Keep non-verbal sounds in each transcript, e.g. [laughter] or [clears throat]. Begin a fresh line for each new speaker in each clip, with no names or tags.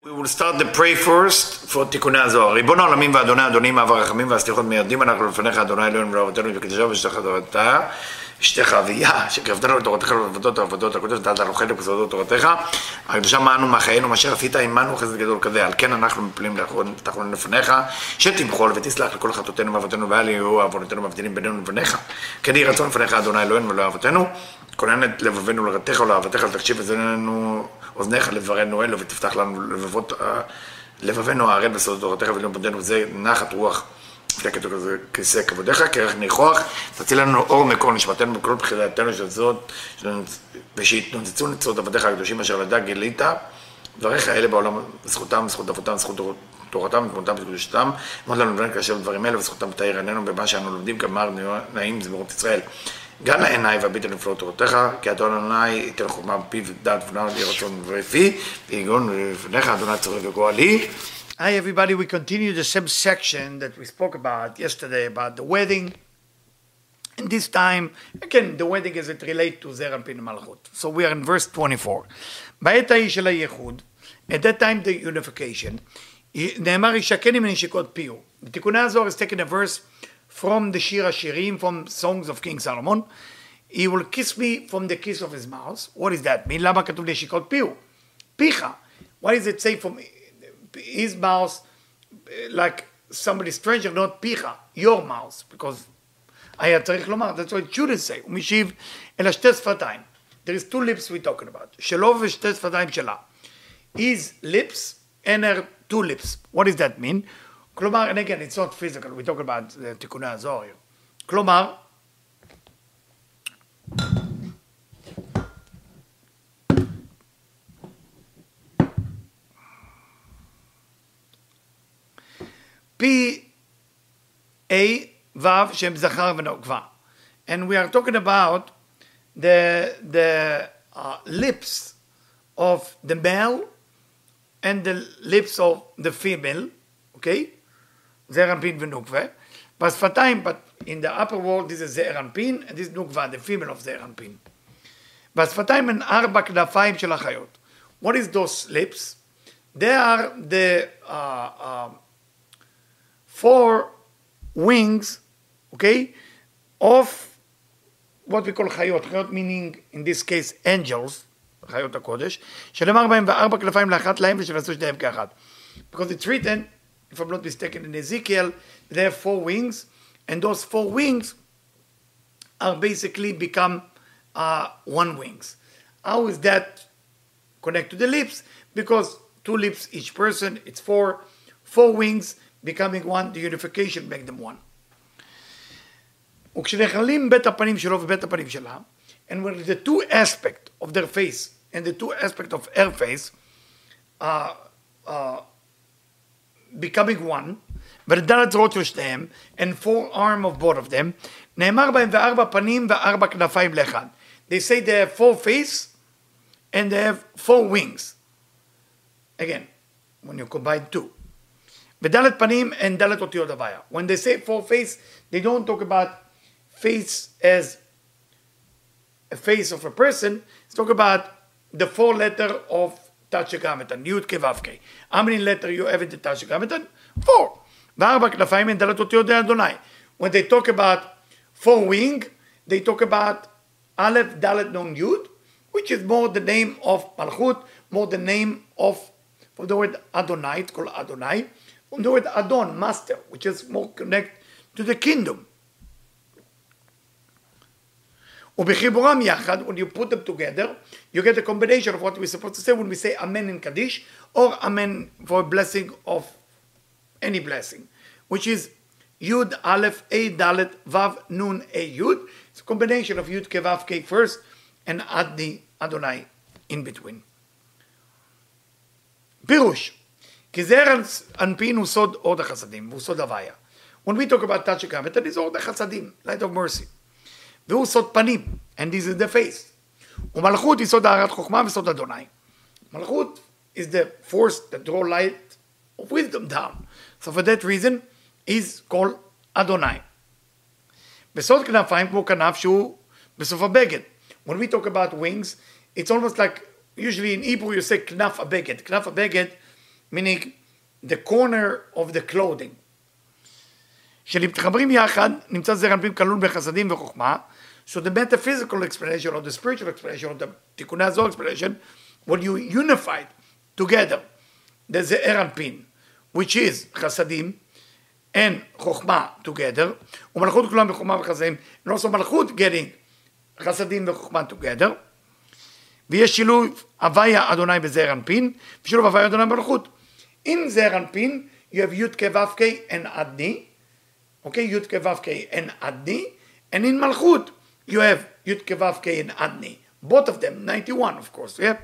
We will start the pray first for תיקוני הזוהר. ריבון העולמים ואדוני אדונים אב הרחמים והסליחות מיידים אנחנו לפניך אדוני אלוהינו ולאבותינו וקדושה ושתך תורתה אשתך אביה שקרבתנו לתורתך ולעבודות העבודות הקודש לנו חלק בסודות תורתך הקדושה מענו מחיינו מה אשר עשית עמנו חסד גדול כזה. על כן אנחנו מפלים תחלון לפניך שתמחול ותסלח לכל חטאותינו ואבותינו ואל יהיו עוונותינו מבדילים בינינו לבניך. כן יהי רצון לפניך אדוני אלוהינו ולאבותינו כונן את לבבינו לרתך ולאהבתך לתקשיב וזננו אוזניך לדברנו אלו ותפתח לנו לבבות, לבבינו הערל בסודות תורתך ולמודנו זה נחת רוח לפני כיסא כבודיך, כרך ניחוח, תציל לנו אור מקור נשמתנו בכל בחילתנו של זאת, ושיתנוצצו נצרות עבדיך הקדושים אשר לדע גילית, דבריך אלה בעולם, זכותם, זכות אבותם, זכות תורתם, ותמותם וקדושתם, אמרת לנו דברים כאשר דברים אלה, וזכותם תאיר עינינו במה שאנו לומדים, כמר נעים זמירות ישראל. גם לעיניי והביט על נפלאות תורתך, כי אדון אדוני ייתן חוכמה בפיו ודעת ונער לי רצון ופי, ויגון לפניך אדוני צורך וגואלי.
Hi everybody, we continue the same section that we spoke about yesterday about the wedding. And this time, again, the wedding as it relates to Zer Pin Malchut. So we are in verse 24. בעת ההיא של הייחוד, at that time the unification, נאמר ישקני מנשיקות פיו. בתיקוני הזוהר is taken a verse from the Shir Hashirim, from songs of King Solomon. He will kiss me from the kiss of his mouth. What does that mean? למה כתוב נשיקות פיו? פיך. Why does it say from his mouth like somebody stranger, not פיך, your mouth? Because היה צריך לומר, that's what it shouldn't say. הוא משיב אלא שתי שפתיים. There is two lips we're talking about. שלו ושתי שפתיים שלה. His lips and her two lips. What does that mean? כלומר, and again, it's not physical, we talk about תיקוני הזוהר. כלומר, פי A, ו' שהם זכר ונוקבה. And we are talking about the, the uh, lips of the male and the lips of the female, okay? זעיר אנפין ונוקבה. בשפתיים, but in the upper world this is זעיר אנפין, and this is נוקבה, the female of זעיר אנפין. בשפתיים הן ארבע כנפיים של החיות. What is those lips? They are the uh, uh, four wings, okay, of what we call חיות, חיות meaning in this case angels, חיות הקודש, שנאמר בהם וארבע כנפיים לאחת להם ושנעשו שניהם כאחת. Because it's written if I'm not mistaken, in Ezekiel, they have four wings, and those four wings are basically become uh, one wings. How is that connect to the lips? Because two lips each person, it's four, four wings becoming one, the unification make them one. וכשנכללים בית הפנים שלו ובית הפנים שלה, and when the two aspect of their face and the two aspect of her face uh, uh, becoming one, ודלת זרועות של שניהם, and four arm of both of them, נאמר בהם וארבע פנים וארבע כנפיים לאחד. They say they have four face and they have four wings. Again, when you combine two. Bedalet panim and dalet otiot avaya. When they say four face, they don't talk about face as a face of a person. It's talk about the four letter of Tetragrammaton, Yud Kevavke. How many letter you have in the Tetragrammaton? Four. V'arba knafayim and dalet otiot Adonai. When they talk about four wing, they talk about Aleph, Dalet, Non, Yud, which is more the name of Malchut, more the name of, from the word Adonai, it's called Adonai from the word Adon, master, which is more connected to the kingdom. When you put them together, you get a combination of what we're supposed to say when we say Amen in Kaddish or Amen for a blessing of any blessing, which is Yud Aleph A Dalet Vav Nun A Yud. It's a combination of Yud Kevav K first and Adni Adonai in between. Birush. כי זרע אנפין הוא סוד עוד החסדים, והוא סוד הוויה. When we talk about touch it is all the חסדים, light of mercy. והוא סוד פנים, and this is the face. ומלכות היא סוד הארת חוכמה וסוד אדוני. מלכות is the force that draw light of wisdom down. So for that reason, is called אדוני. בסוד כנפיים כמו כנף שהוא בסוף הבגד. When we talk about wings, it's almost like, usually in Hebrew you say כנף הבגד. כנף הבגד meaning the corner of the clothing. כשמתחברים יחד, נמצא זרע אנפין כלול בחסדים וחוכמה, so the metaphysical explanation or the spiritual explanation or the תיקוני הזוהר explanation, when you unified together, the זעיר אנפין, which is חסדים, and חוכמה together, ומלכות כולם בחוכמה וחסדים, and also מלכות getting חסדים וחוכמה together, ויש שילוב הוויה אדוני בזעיר אנפין, ושילוב הוויה אדוני במלכות. In זעיר אנפין, you have י' כ' ו' כ' and עדני, okay, י' כ' ו' כ' and עדני, and in מלכות, you have י' כ' ו' כ' and עדני. both of them, 91 of course, yeah?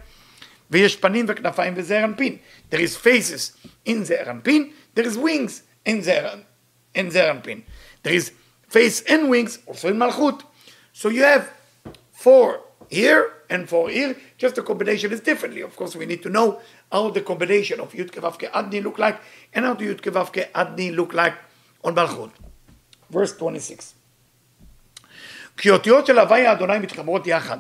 ויש פנים וכנפיים בזעיר אנפין. There is faces in זעיר אנפין, there is wings in זעיר in זעיר אנפין. There is face and wings also in מלכות. So you have four here and four here, just the combination is differently. Of course, we need to know how the combination of Yud Kevavke Adni look like and how the Yud Kevavke Adni look like on Malchut. Verse 26. כי אותיות של הוויה אדוני מתחברות יחד.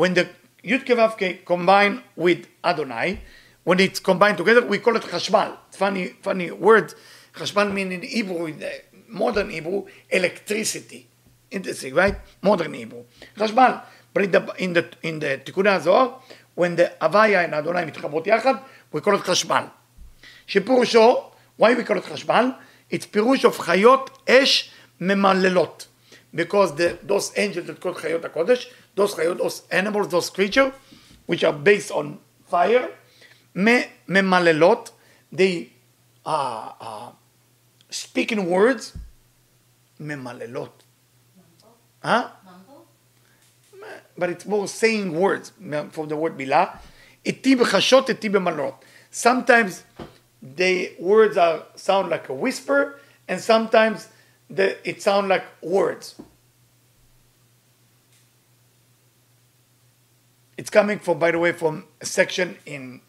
When the י' כו' combine with אדוני, when it's combined together, we call it חשמל. It's funny, funny word. חשמל mean in Hebrew, in the modern Hebrew, electricity. Interesting, right? Modern Hebrew. חשמל. But in the, in the, in the תיקוני הזוהר, when the הוויה and אדוני מתחברות יחד, we call it חשמל. שפירושו, why we call it חשמל? It's פירוש of חיות אש ממללות. Because the, those angels that called חיות הקודש, those חיות, those animals, those creatures, which are based on fire, ממללות, they uh, uh, speak in words, ממללות. Huh? but it's more saying words from the word milah. Iti b'chashot, iti b'malot. Sometimes the words are sound like a whisper, and sometimes the, it sound like words. It's coming from, by the way, from a section in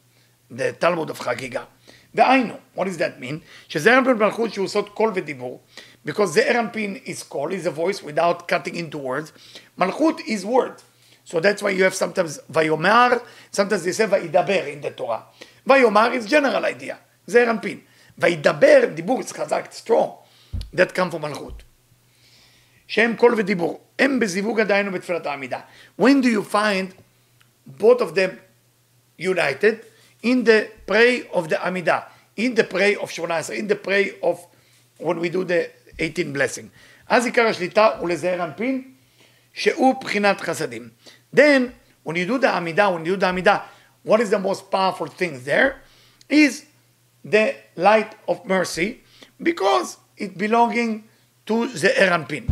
the Talmud of Chagiga. דהיינו, what does that mean? שזה ארנפין מלכות שהוא סוד קול ודיבור, because the ארנפין is call, is a voice without cutting into words, מלכות is word. So that's why you have sometimes ויאמר, sometimes they say וידבר in the Torah. ויאמר is general idea, זה ארנפין. וידבר, דיבור is חזק, strong, that come from מלכות. שהם קול ודיבור, הם בזיווג עדיין ובתפילת העמידה. When do you find both of them united? in the prayer of the Amidah, in the prayer of Shmonah in the prayer of when we do the 18 blessing. אז עיקר השליטה הוא לזעיר אנפין, שהוא בחינת חסדים. Then, when you do the Amidah, when you do the Amidah, what is the most powerful thing there? Is the light of mercy, because it belonging to זעיר אנפין.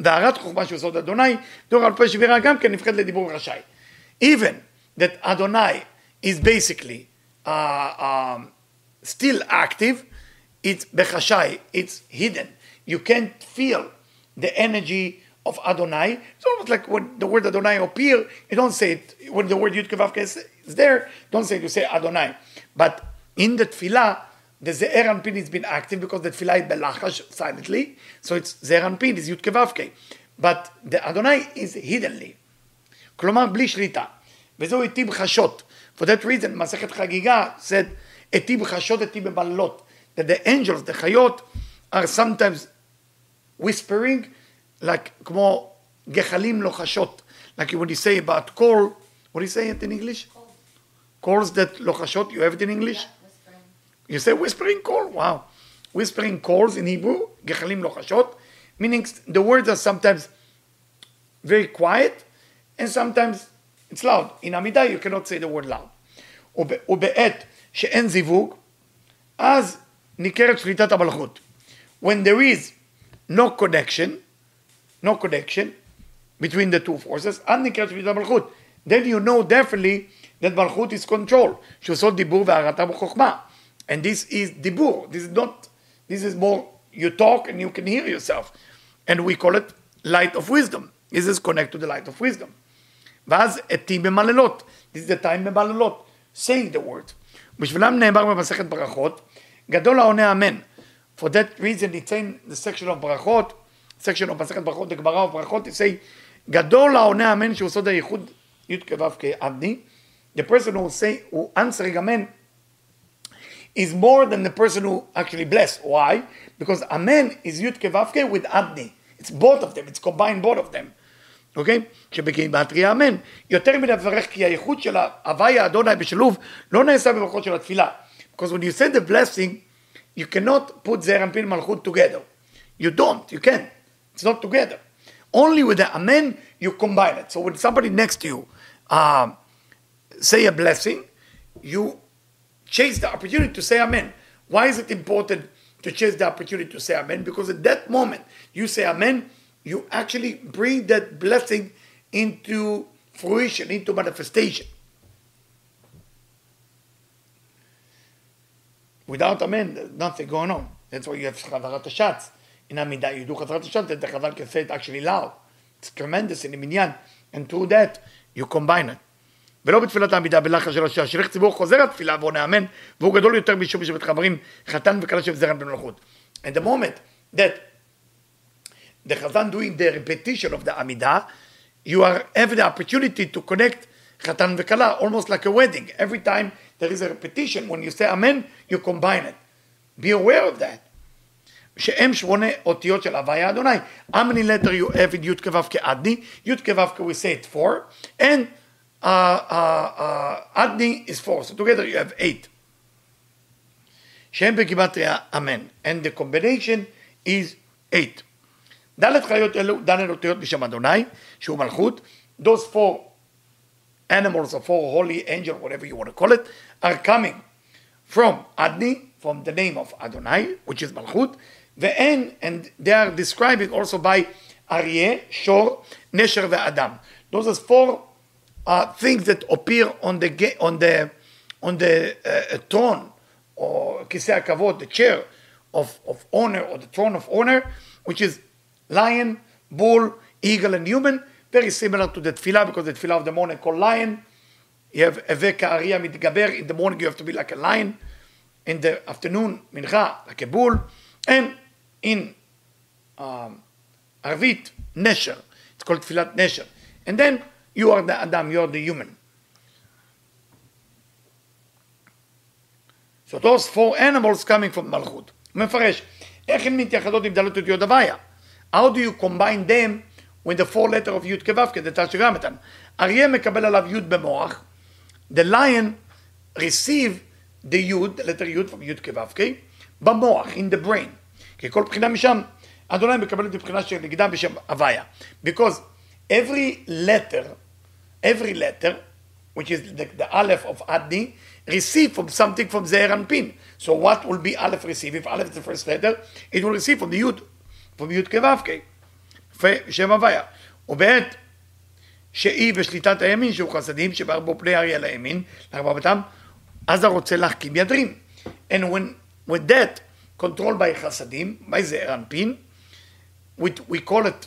והערת חוכמה שהוא סוד אדוני, דור על פה שבירה גם כן נבחרת לדיבור רשאי. Even that Adonai is basically uh, um, still active, it's bechashai, it's hidden. You can't feel the energy of Adonai. It's almost like when the word Adonai appear, you don't say it. When the word Yud Kevavke is, is there, don't say it, you say Adonai. But in the tefillah, the Ze'er Anpin has been active because the tefillah is belachash silently, so it's Ze'er Anpin, is Yud Kevavke. But the Adonai is hiddenly. כלומר בלי שליטה. וזהו איתי בחשות. For that reason, Masechet Chagiga said, Eti b'chashot, eti b'balot. That the angels, the chayot, are sometimes whispering, like, כמו גחלים לוחשות. Like when you say about call, what do you say it in English?
Call.
Calls that lochashot, you have it in English?
Yeah, whispering.
You say whispering call, wow. Whispering calls in Hebrew, gechalim lochashot, meaning the words are sometimes very quiet and sometimes it's loud. In עמידה you cannot say the word loud. וב- ובעת שאין זיווג, אז ניכרת שליטת המלכות. When there is no connection, no connection between the two forces, אז ניכרת שליטת המלכות. Then you know definitely that מלכות is control, שעושות דיבור והערתה בחוכמה. And this is דיבור, this is not, this is more, you talk and you can hear yourself. And we call it light of wisdom. This is connected to the light of wisdom. ואז עתים במללות. This is the time במללות. saying the word. בשבילם נאמר במסכת ברכות, גדול העונה אמן. For that reason it's in the section of ברכות, section of מסכת ברכות, the גמרא of ברכות, it say, גדול העונה אמן שהוא סוד הייחוד י' כו' כאבני. The person who say, who answering amen, is more than the person who actually blessed. Why? Because Amen is Yud Kevavke with Adni. It's both of them, it's combined both of them. אוקיי? שבגימטריה אמן. יותר מן לברך כי הייחוד של הוויה אדוני בשילוב לא נעשה בברכות של התפילה. Because when you say the blessing, you cannot put Zer and Pin Malchut together. You don't. You can't. It's not together. Only with the Amen you combine it. So when somebody next to you uh, say a blessing, you chase the opportunity to say Amen. Why is it important to chase the opportunity to say Amen? Because at that moment you say Amen, you actually bring that blessing into fruition, into manifestation. Without amen, there's nothing going on. That's why you have Chavarat Hashatz. In Amidah, you do Chavarat Hashatz, and the Chavar can say it actually loud. It's tremendous in the minyan. And through that, you combine it. ולא בתפילת העמידה בלחש של השעה, שליח ציבור חוזר לתפילה ועונה אמן, והוא גדול יותר משום שבית חברים, חתן וכלה שבזרם במלכות. And the moment that the Chazan doing the repetition of the Amidah, you are have the opportunity to connect Chatan v'Kala, almost like a wedding. Every time there is a repetition, when you say Amen, you combine it. Be aware of that. שהם שמונה אותיות של הוויה אדוני. How many letter you have in י' כו' כאדני? י' כו' we say it four, and uh, uh, uh, adni is four, so together you have eight. שהם בגימטריה אמן, and the combination is eight. ד' חיות אלו, ד' אותיות בשם אדוני, שהוא מלכות, those four animals or four holy angel, whatever you want to call it, are coming from Adni, from the name of Adonai, which is Malchut, ואין, and they are describing also by Aryeh, Shor, Nesher Adam. Those are four uh, things that appear on the on the on the uh, throne or kisei kavod, the chair of, of honor or the throne of honor, which is lion, bull, eagle, and human. Very similar to the tefillah because the tefillah of the morning called lion. You have eveka ariyah mitgaber. In the morning you have to be like a lion. In the afternoon mincha like a bull, and in um, Arvit nesher. It's called tefillat nesher. And then you are the Adam, you are the human. So those four animals coming from מלכות. מפרש, איך הן מתייחדות עם דלות אותיות הוויה? How do you combine them with the four letter of י' כו' כדי שגם אותן? אריה מקבל עליו י' במוח, the lion receive the י', the letter י' from י' כו' במוח, in the brain. כי כל בחינה משם, אדוני מקבל את הבחינה של נגדה בשם הוויה. Because every letter, every letter, which is the, the Aleph of Adni, receive from something from Zeir and Pin. So what will be Aleph receive? If Aleph is the first letter, it will receive from the Yud, from Yud כו' שם הוויה. ובעת שהיא בשליטת הימין שהוא חסדים, שבער בו פני אריה לימין, להרבבתם, אז הרוצה להחכים ידרים. And when, with that, controlled by חסדים, by זעיר אנפין, we, we call it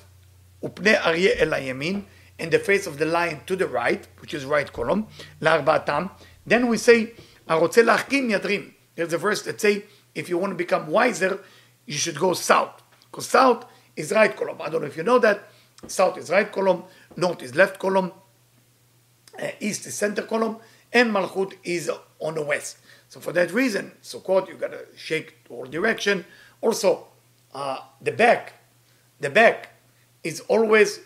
ופני אריה אל הימין, and the face of the lion to the right, which is right column, לארבעתם, then we say, הרוצה להחכים ידרים. There's a verse that say, if you want to become wiser, you should go south. Because south is right column. I don't know if you know that. South is right column, north is left column, uh, east is center column, and Malchut is on the west. So for that reason, so Sukkot, you gotta shake all direction. Also, uh, the back, the back is always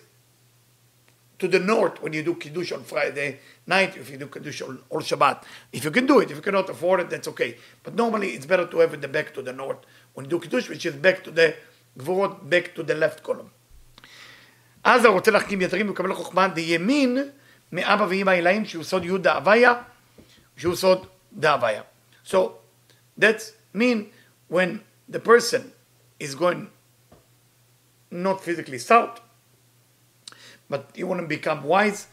to the north when you do Kiddush on Friday night, if you do Kiddush on all Shabbat. If you can do it, if you cannot afford it, that's okay. But normally it's better to have it the back to the north when you do Kiddush, which is back to the גבורות back to the left column. אז הרוצה להחכים יתרים ומקבל חוכמה דימין מאבא ואמא אלאים שהוא סוד יהודה דהוויה, שהוא סוד דהוויה. So that's mean when the person is going not physically south, but you want to become wise,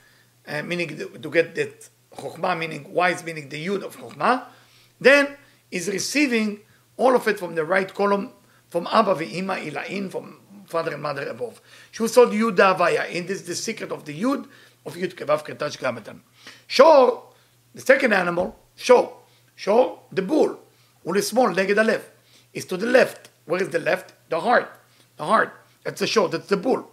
uh, meaning to get that chokhmah, meaning wise, meaning the yud of chokhmah, then is receiving all of it from the right column, from Abba ve'ima ilain, from father and mother above. She was told Yud Havaya, and this is the secret of the Yud of Yud Kevav Kretash Gamatan. Shor, the second animal, Shor, Shor, the bull, only small, neged alev, is to the left. Where is the left? The heart. The heart. That's the Shor, that's the bull.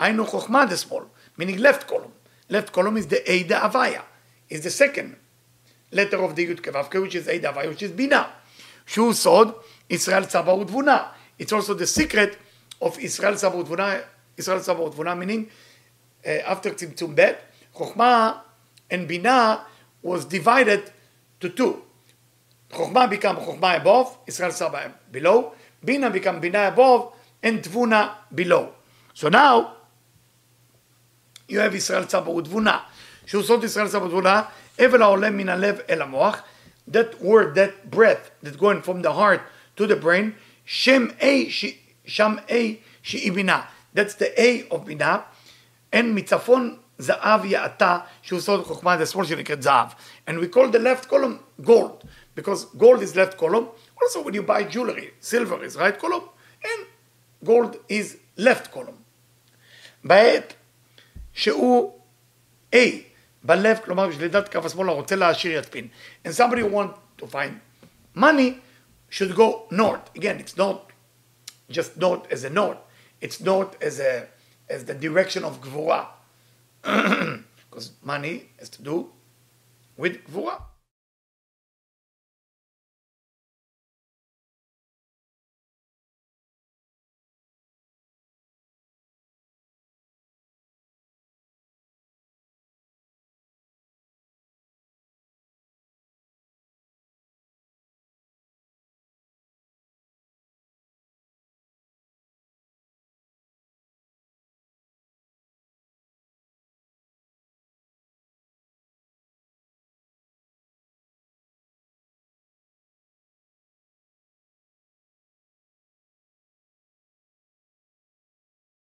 Ainu Chokhmah, the small, meaning left column. Left column is the Eida Avaya, is the second letter of the Yud Kevavke, which is Eida Avaya, which is Bina. שהוא סוד ישראל צבא ותבונה. It's also the secret of ישראל צבא ותבונה, ישראל צבא ותבונה meaning uh, after צמצום ב', חוכמה and בינה was divided to two. חוכמה become חוכמה above, ישראל צבא below, בינה become בינה above, and תבונה below. So now, you have ישראל צבא ותבונה. שהוא סוד ישראל צבא ותבונה, אבל העולה מן הלב אל המוח, that word, that breath that going from the heart to the brain, שם A, שם A שהיא בינה. That's the A of בינה. and מצפון זהב יעתה, שהוא סוד חוכמה, זה שמאל שנקראת זהב. And we call the left column gold, because gold is left column. Also when you buy jewelry, silver is right column, and gold is left column. בעת שהוא A בלב, כלומר בשליטת כף השמאל הרוצה להשאיר ידפין. And somebody want to find money should go north. Again, it's not just north as a north. It's north as a as the direction of גבורה. because [clears throat] money has to do with גבורה.